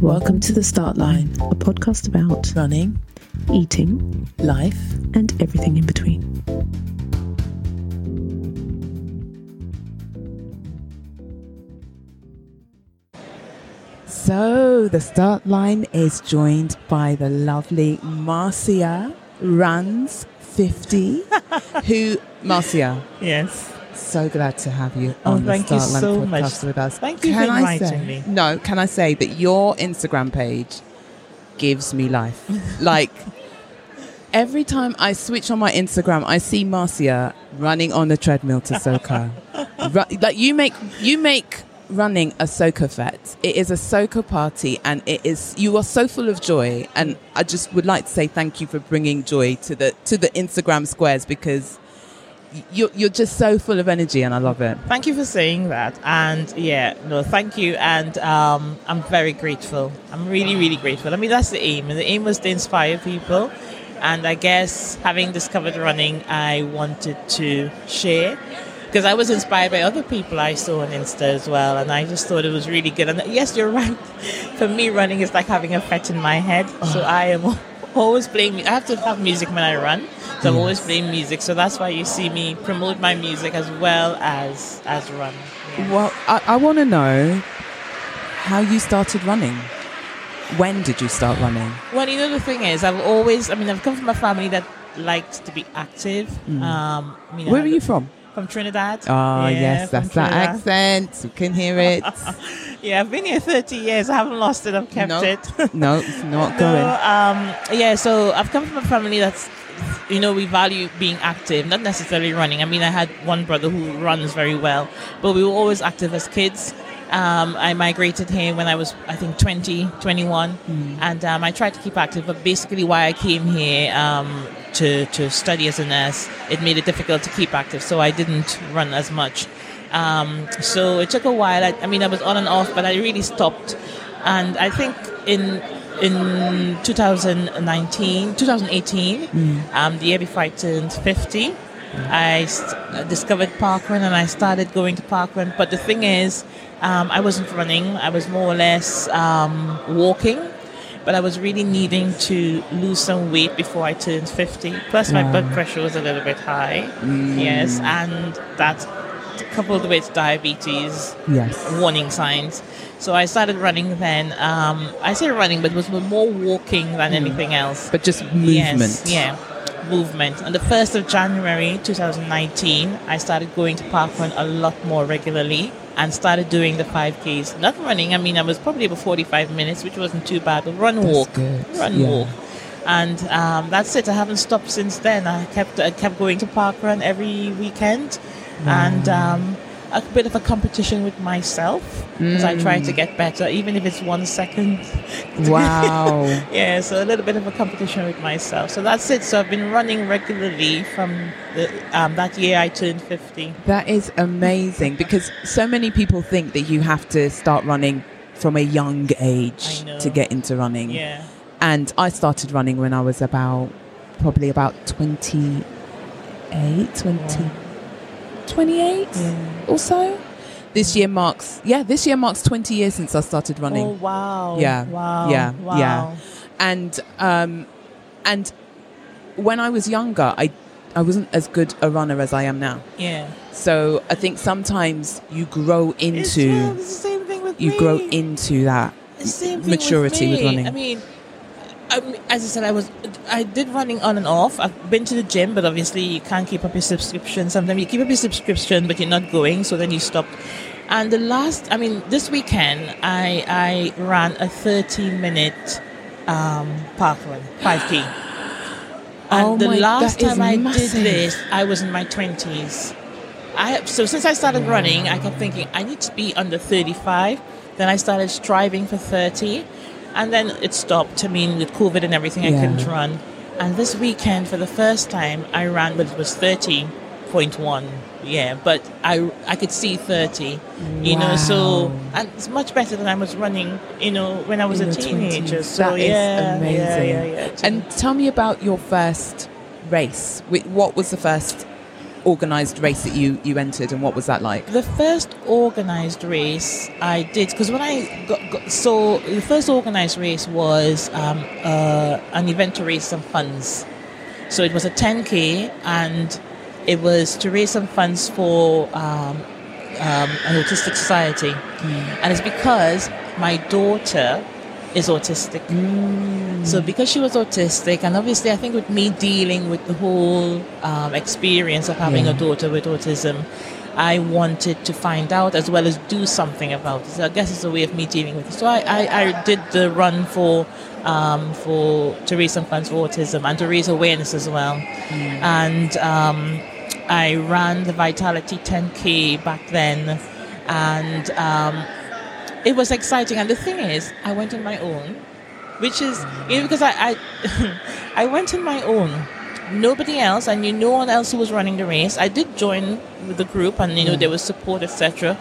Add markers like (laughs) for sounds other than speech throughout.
Welcome to The Start Line, a podcast about running, eating, life. and everything in between. So the start line is joined by the lovely Marcia Runs 50, (laughs) who, Marcia, Yes. So glad to have you Oh, on the thank you so podcast much. with us. Thank you Can for inviting say, me. No, can I say that your Instagram page gives me life? (laughs) like, every time I switch on my Instagram, I see Marcia running on the treadmill to soca. (laughs) Ru- like you make you make running a soca fete. It is a soca party, and it is you are so full of joy. And I just would like to say thank you for bringing joy to the to the Instagram squares because you're you're just so full of energy, and I love it. Thank you for saying that. And yeah, no, thank you. And um, I'm very grateful. I'm really, really grateful. I mean, that's the aim. And the aim was to inspire people. And I guess having discovered running, I wanted to share because I was inspired by other people I saw on Insta as well. And I just thought it was really good. And yes, you're right. (laughs) For me, running is like having a fete in my head. So I am always playing. I have to have music when I run. So I'm always playing music. So that's why you see me promote my music as well as as run. Yeah. Well, I, I want to know how you started running. When did you start running? Well, you know the thing is, I've always. I mean, I've come from a family that likes to be active. Um, I mean, I Where are you from? From Trinidad. Oh, Yeah, yes, that's that accent. You can hear it. (laughs) Yeah, I've been here 30 years. I haven't lost it. I've kept no, it. (laughs) no, it's not No, going. um, yeah, so I've come from a family that's, you know, we value being active, not necessarily running. I mean, I had one brother who runs very well, but we were always active as kids. Um, I migrated here when I was, I think, 20, 21, and um, I tried to keep active. But basically, why I came here um, to, to study as a nurse, it made it difficult to keep active, so I didn't run as much. Um, so it took a while. I, I mean, I was on and off, but I really stopped. And I think in in 2019, 2018, um, the year before I turned 50, I st- discovered parkrun and I started going to parkrun. But the thing is, um, I wasn't running. I was more or less um, walking. But I was really needing to lose some weight before I turned 50. Plus, my blood mm. pressure was a little bit high. Mm. Yes, and that coupled with diabetes Yes. warning signs. So I started running then. Um, I say running, but it was more walking than mm. anything else. But just movement. Yes, yeah, movement. On the 1st of January 2019, I started going to parkrun a lot more regularly and started doing the 5Ks. Not running, I mean, I was probably about 45 minutes, which wasn't too bad, but run, That's walk. good, Run, yeah. walk. And um, that's it. I haven't stopped since then. I kept I kept going to parkrun every weekend, and um, a bit of a competition with myself as I try to get better, even if it's one second. (laughs) Wow. Yeah, so a little bit of a competition with myself. So that's it. So I've been running regularly from the, um, that year I turned 50. that is amazing because so many people think that you have to start running from a young age to get into running. Yeah. And I started running when I was about, probably about 28, 20, 28 Yeah. or so. This year marks, yeah, this year marks 20 years since I started running. Oh, wow. Yeah, Wow. yeah, wow. yeah. and um, and when I was younger, I I wasn't as good a runner as I am now. Yeah. So I think sometimes you grow into it's the same thing with you me. grow into that maturity with me. running. I mean, I as I said, I was I did running on and off. I've been to the gym, but obviously you can't keep up your subscription. Sometimes you keep up your subscription, but you're not going, so then you stop. And the last, I mean, this weekend I I ran a 30 minute um, park run, 5k. And Oh the my- last time I massive. did this, I was in my 20s. I so since I started running, I kept thinking I need to be under 35. Then I started striving for 30, and then it stopped. I mean, with COVID and everything, I couldn't run. And this weekend, for the first time, I ran, but it was 30.1. Yeah, but I I could see 30. You know, so and it's much better than I was running. You know, when I was In a your 20s. teenager. So That yeah, amazing. yeah, yeah, yeah. And tell me about your first race. What was the first organized race that you you entered, and what was that like? The first organized race I did because when I got, got so the first organized race was um, uh, an event to raise some funds. So it was a 10k and it was to raise some funds for um, um, an autistic society, and it's because my daughter is autistic. So because she was autistic, and obviously I think with me dealing with the whole um, experience of having Yeah. a daughter with autism, I wanted to find out as well as do something about it. So I guess it's a way of me dealing with it. So I, I, I did the run for um, for to raise some funds for autism and to raise awareness as well. And um, I ran the Vitality 10K back then, and um, it was exciting. And the thing is, I went on my own, which is you know because I I, (laughs) I went on my own. Nobody else. I knew no one else who was running the race. I did join with the group, and you know there mm. was support, etc.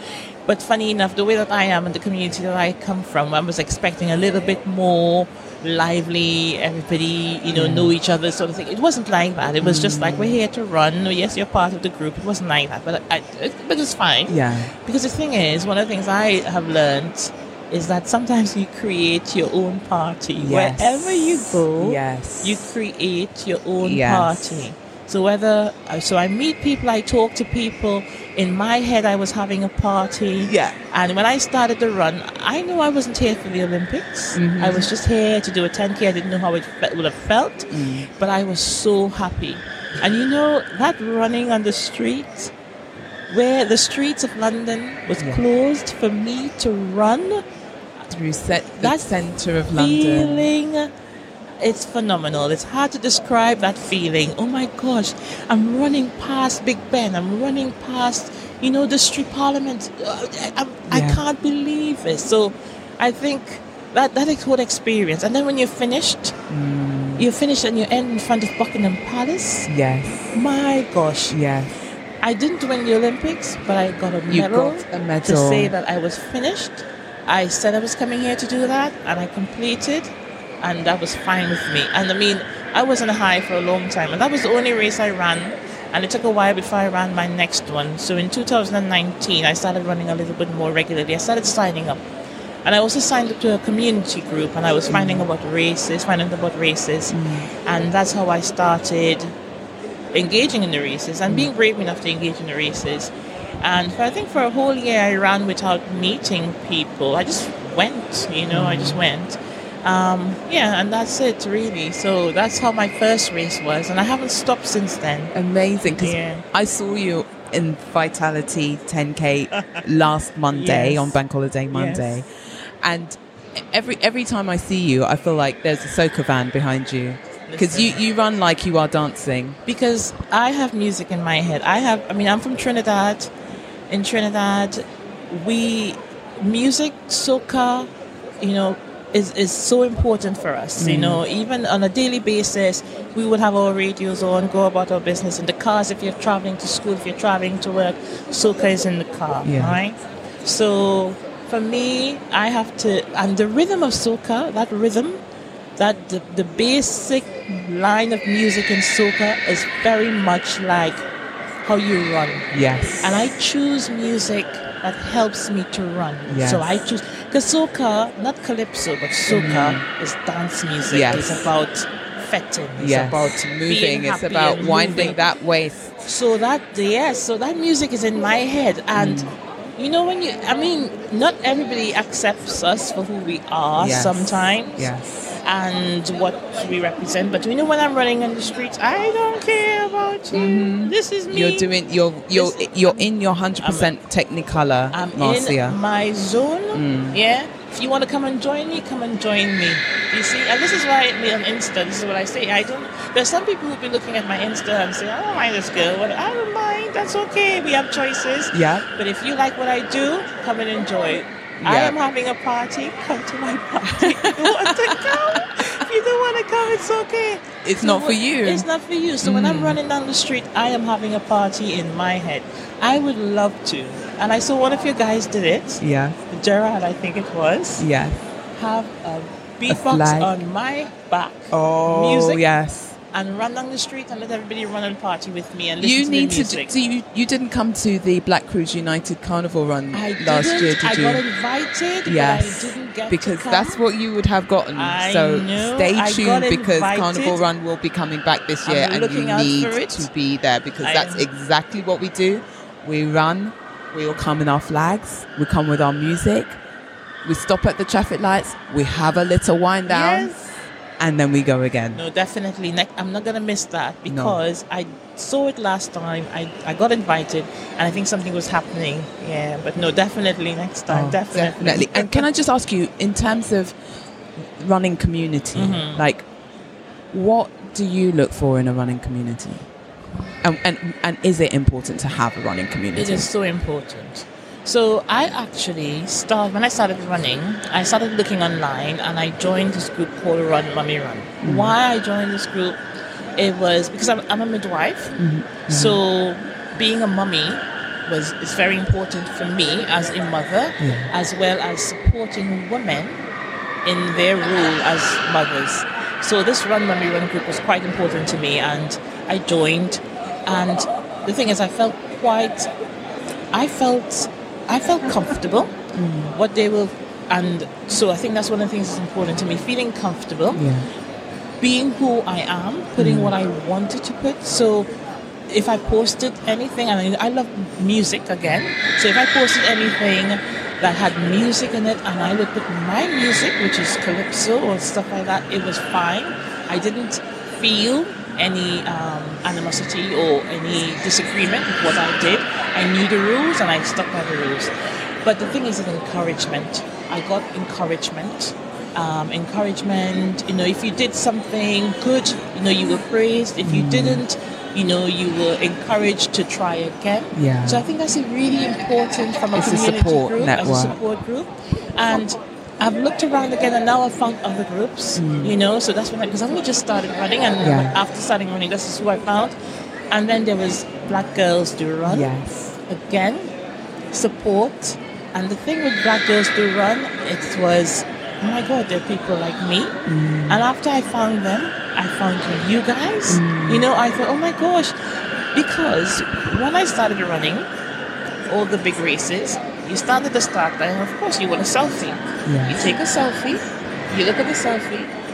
But funny enough, the way that I am and the community that I come from, I was expecting a little bit more lively. Everybody, you know, mm. know each other, sort of thing. It wasn't like that. It was just like we're here to run. Oh, yes, you're part of the group. It wasn't like that, but I, it, but it's fine. Yeah. Because the thing is, one of the things I have learned is that sometimes you create your own party. Yes. Wherever you go, Yes. you create your own Yes. party. So whether uh, so I meet people, I talk to people. In my head, I was having a party. Yeah. And when I started the run, I knew I wasn't here for the Olympics. Mm-hmm. I was just here to do a 10k. I didn't know how it would have felt, Mm. but I was so happy. And you know that running on the street, where the streets of London was Yeah. closed for me to run, Through set the That center of London. feeling it's phenomenal. It's hard to describe that feeling. Oh my gosh i'm running past big ben. I'm running past you know the street parliament. Uh, I, I, I can't believe it. So i think that that is what experience. And then when you're finished Mm. you're finished and you end in front of buckingham palace? Yes. my gosh. Yes. i didn't win the olympics but i got a You medal got a medal to say that I was finished. I said I was coming here to do that, and I completed, and that was fine with me. And I mean, I was on a high for a long time, and that was the only race I ran. And it took a while before I ran my next one. So in 2019, I started running a little bit more regularly. I started signing up. And I also signed up to a community group, and I was finding about races, finding about races. Mm. And that's how I started engaging in the races and being mm. brave enough to engage in the races. And for, I think for a whole year, I ran without meeting people. I just went, you know, I just mm. went. Um, yeah, and that's it, really. So that's how my first race was, and I haven't stopped since then. Amazing. Because Yeah. I saw you in Vitality 10K (laughs) last Monday Yes. on Bank Holiday Monday. And every every time I see you, I feel like there's a soca van behind you. Because you, you run like you are dancing. because I have music in my head. I have, I mean, I'm from Trinidad. In Trinidad, we, music, soca, you know, is, is so important for us. You mm. know, even on a daily basis, we would have our radios on, go about our business in the cars. If you're traveling to school, if you're traveling to work, soca is in the car, Yeah. right? So for me, I have to, and the rhythm of soca, that rhythm, that the, the basic line of music in soca is very much like how you run. Yes. And I choose music that helps me to run. Yes. So I choose, because soca, not calypso, but soca is dance music. Yes. It's about fetting. It's yes. about moving. It's about winding moving. that waist. So that yes, so that music is in my head, and Mm. you know when you, I mean, not everybody accepts us for who we are Yes. sometimes, Yes. And what we represent. But you know, when I'm running on the streets, I don't care about you. This is me. Mm-hmm. You're doing you're you're This- you're in your hundred percent technicolor, I'm Marcia. in my zone. Mm. Yeah. If you want to come and join me, come and join me. You see, and this is why on Insta. This is what I say. I don't. There's some people who've been looking at my Insta and say, "I don't mind this girl." I don't mind. That's okay. We have choices. Yeah. But if you like what I do, come and enjoy it. I am having a party. Come to my party. If (laughs) you want to come. If you don't want to come, it's okay. It's So not for you. It's not for you. So when I'm hmm. running down the street, I am having a party in my head. I would love to. And I saw one of you guys did it. Yeah. Gerard, I think it was, Yes. have a beatbox on my back. Oh Music. yes. And run down the street and let everybody run and party with me and listen You to need the to. music. Do, so you you didn't come to the Black Cruz United Carnival run I last year, did I you? got invited, Yes, but I didn't get because to that's what you would have gotten. I so know. stay tuned because invited. Carnival Run will be coming back this I'm year, and you need to be there because I that's am. exactly what we do. We run. We all come in our flags. We come with our music. We stop at the traffic lights. We have a little wind down, Yes. And then we go again. No, definitely. Ne- I'm not gonna miss that No. because I saw it last time. I, I got invited, and I think something was happening. Yeah, but no, definitely next time. Oh, definitely. definitely. And can I just ask you, in terms of running community, Mhm. like, what do you look for in a running community? And, and and is it important to have a running community? It is so important. So I actually start when I started running. I started looking online, and I joined this group called Run Mummy Run. Mm-hmm. Why I joined this group? It was because I'm, I'm a midwife. Mm-hmm. Mm-hmm. So being a mummy was is very important for me as a mother, Yeah. as well as supporting women in their role as mothers. So this Run Mummy Run group was quite important to me, and I joined. And the thing is, I felt quite, I felt, I felt comfortable. What they were, and so I think that's one of the things that's important to me: feeling comfortable yeah. being who I am, putting what I wanted to put. So if I posted anything, and I I love music again, so if I posted anything that had music in it, and I would put my music, which is calypso or stuff like that, it was fine. I didn't feel any um, animosity or any disagreement with what I did. I knew the rules and I stuck by the rules. But the thing is, an encouragement. I got encouragement um, encouragement. You know, if you did something good, you know, you were praised. If you didn't, you know, you were encouraged to try again. Yeah. So I think that's a really important from a It's a community support group as network. a support group. And I've looked around again, and now I've found other groups. You know, so that's when because I only just started running, and Mm. Yeah. after starting running, this is who I found. And then there was Black Girls Do Run Yes. Again support. And the thing with black girls do run it was oh my god there are people like me. Mm. And after i found them i found you guys. Mm. You know i thought oh my gosh. Because when i started running all the big races you start at the start line and of course you want a selfie. Yeah. you take a selfie you look at the selfie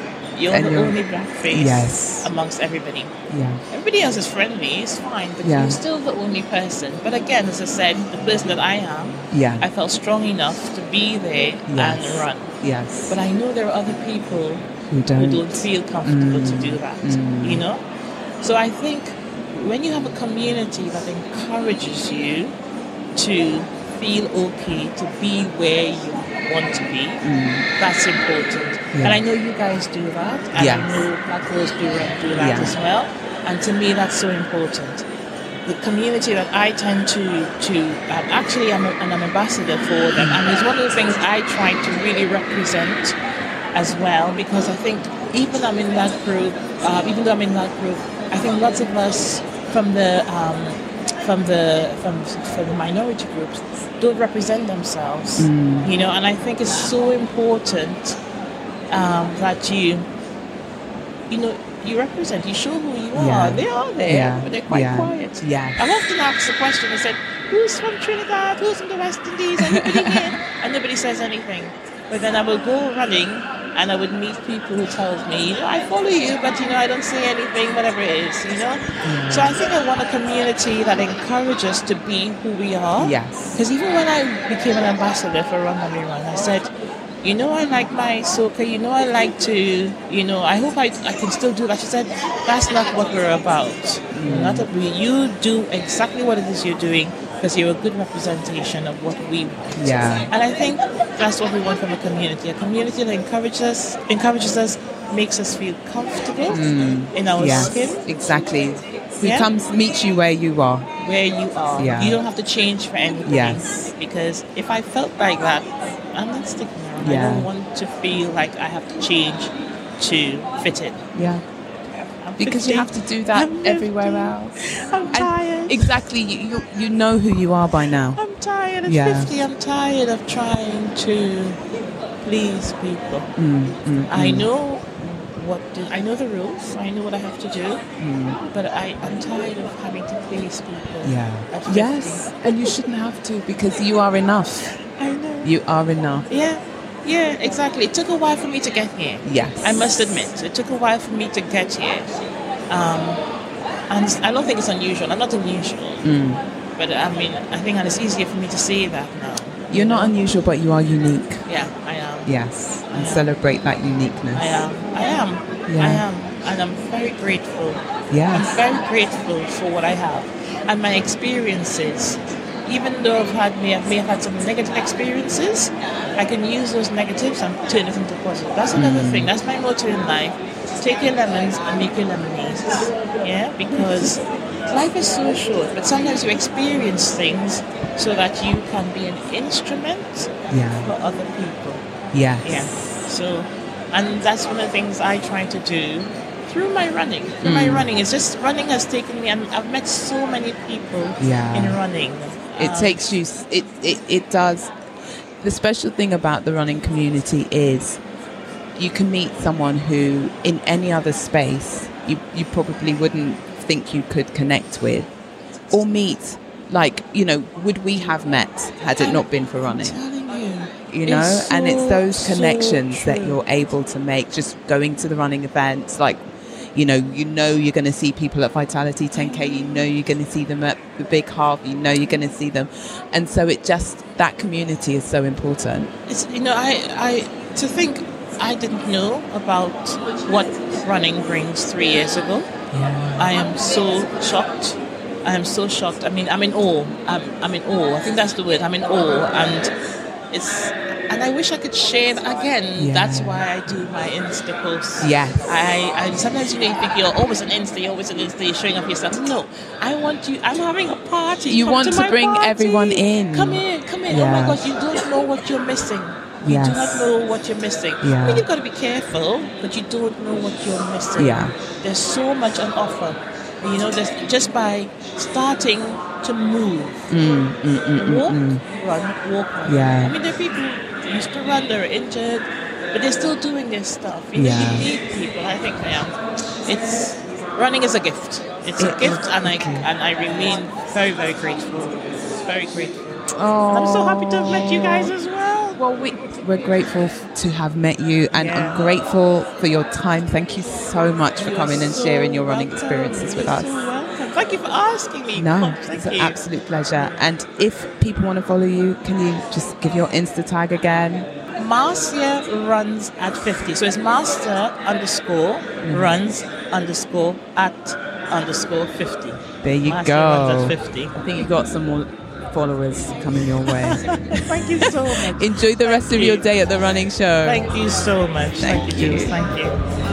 you're And the you're- only black face Yes. amongst everybody Yeah. Everybody else is friendly, it's fine, but Yeah. you're still the only person. But again, as I said, the person that I am, Yeah. I felt strong enough to be there Yes. and run. yes. But I know there are other people Who who don't. don't feel comfortable to do that, Mm. you know? So I think when you have a community that encourages you to feel okay, to be where you want to be, that's important. Mm. Yeah. And I know you guys do that, and. I know Black Girls do, do that Yeah. as well. And to me, that's so important. The community that I tend to to um, actually I'm a, an ambassador for them, and it's one of the things I try to really represent as well because I think even I'm in that group, uh, even though I'm in that group, I think lots of us from the um, from the from, from the minority groups don't represent themselves, you know, and I think it's so important um, that you you know you represent, you show who you are. Yeah. They are there, Yeah. but they're quite Yeah. quiet. Yes. I've often asked the question, I said, who's from Trinidad? Who's from the West Indies? Anybody here? And nobody says anything. But then I will go running and I would meet people who tells me, you know, I follow you, but you know, I don't say anything, whatever it is, you know? So I think I want a community that encourages us to be who we are. Yes. Because even when I became an ambassador for Run Mummy Run, I said, you know, I like my soca, you know, I like to, you know, I hope I, I can still do that. She said, that's not what we're about. Mm. Not that we, you do exactly what it is you're doing because you're a good representation of what we want. Yeah. And I think that's what we want from a community. A community that encourages us, encourages us, makes us feel comfortable mm. in our yes. skin, Exactly. Who Yeah. comes meets you where you are. where you are. Yeah. You don't have to change for anything. Yes. Because if I felt like that, I'm not sticking around. I don't want to feel like I have to change to fit in. Yeah. I'm Because you have to do that I'm everywhere 50. else. I'm And tired. Exactly. You, you you know who you are by now. I'm tired at Yeah. 50. I'm tired of trying to please people. Mm, mm, I mm. know what do, I know the rules. I know what I have to do, but I I'm tired of having to please people. Yeah. Yes, and you shouldn't have to because you are enough. You are enough. Yeah, yeah, exactly. It took a while for me to get here. Yes. I must admit, it took a while for me to get here. Um, and I don't think it's unusual. I'm not unusual. Mm. But I mean, I think it's easier for me to say that now. You're not unusual, but you are unique. Yeah, I am. Yes, and Yeah. celebrate that uniqueness. I am. I am. Yeah. I am. And I'm very grateful. Yes. I'm very grateful for what I have and my experiences. Even though I've had may have, may have had some negative experiences, I can use those negatives and turn it into positive. That's another thing. That's my motto in life. Take your lemons and make your lemonades. Yeah, because life is so short, but sometimes you experience things so that you can be an instrument Yeah. for other people. Yes. Yeah. So, and that's one of the things I try to do through my running. Through my Mm. running, it's just running has taken me. and I've met so many people Yeah. in running. It Um, takes you. It, it it does. The special thing about the running community is you can meet someone who, in any other space, you you probably wouldn't think you could connect with, or meet. Like you know, would we have met had it not been for running? you. know It's and it's so, those so connections that you're able to make just going to the running events like you know you know you're going to see people at vitality 10k you know you're going to see them at the big half you know you're going to see them and so it just that community is so important It's you know I I to think I didn't know about what running brings three years ago. I am so shocked. I am so shocked. I mean, I'm in awe. I'm, I'm in awe. I think that's the word. I'm in awe, and it's. And I wish I could share that again. Yeah. That's why I do my Insta posts. Yes. I, I sometimes you you think you're always an Insta, you're always an Insta, you're showing up yourself. No, I want you. I'm having a party. You Come want to my bring party. everyone in. Come in, come in. Oh my gosh, you don't know what you're missing. You Yes. do not know what you're missing. I Yeah. mean, you've got to be careful, but you don't know what you're missing. Yeah. There's so much on offer. You know, just by starting to move, mm, mm, mm, walk, run, walk, run. Mm, Yeah. I mean, there are people who used to run, they're injured, but they're still doing this stuff. You know, Yeah. you need people. I think yeah, it's running is a gift. It's a It gift, is and I a gift. and I remain very, very grateful. Very grateful. oh I'm so happy to have met you guys as well. well we, we're grateful to have met you and Yeah. i'm grateful for your time thank you so much for You're coming and sharing your running welcome. experiences with You're us So welcome. Thank you for asking me. No, thank it's an you. absolute pleasure. And if people want to follow you, can you just give your Insta tag again? Marcia runs at 50. So it's Marcia underscore Mm-hmm. runs underscore at underscore 50. There you Marcia go. runs at 50. I think you've got some more followers coming your way. (laughs) Thank you so much. Enjoy the rest of you. your day at the running show. Thank you so much. Thank Thank, you. you. Thank you.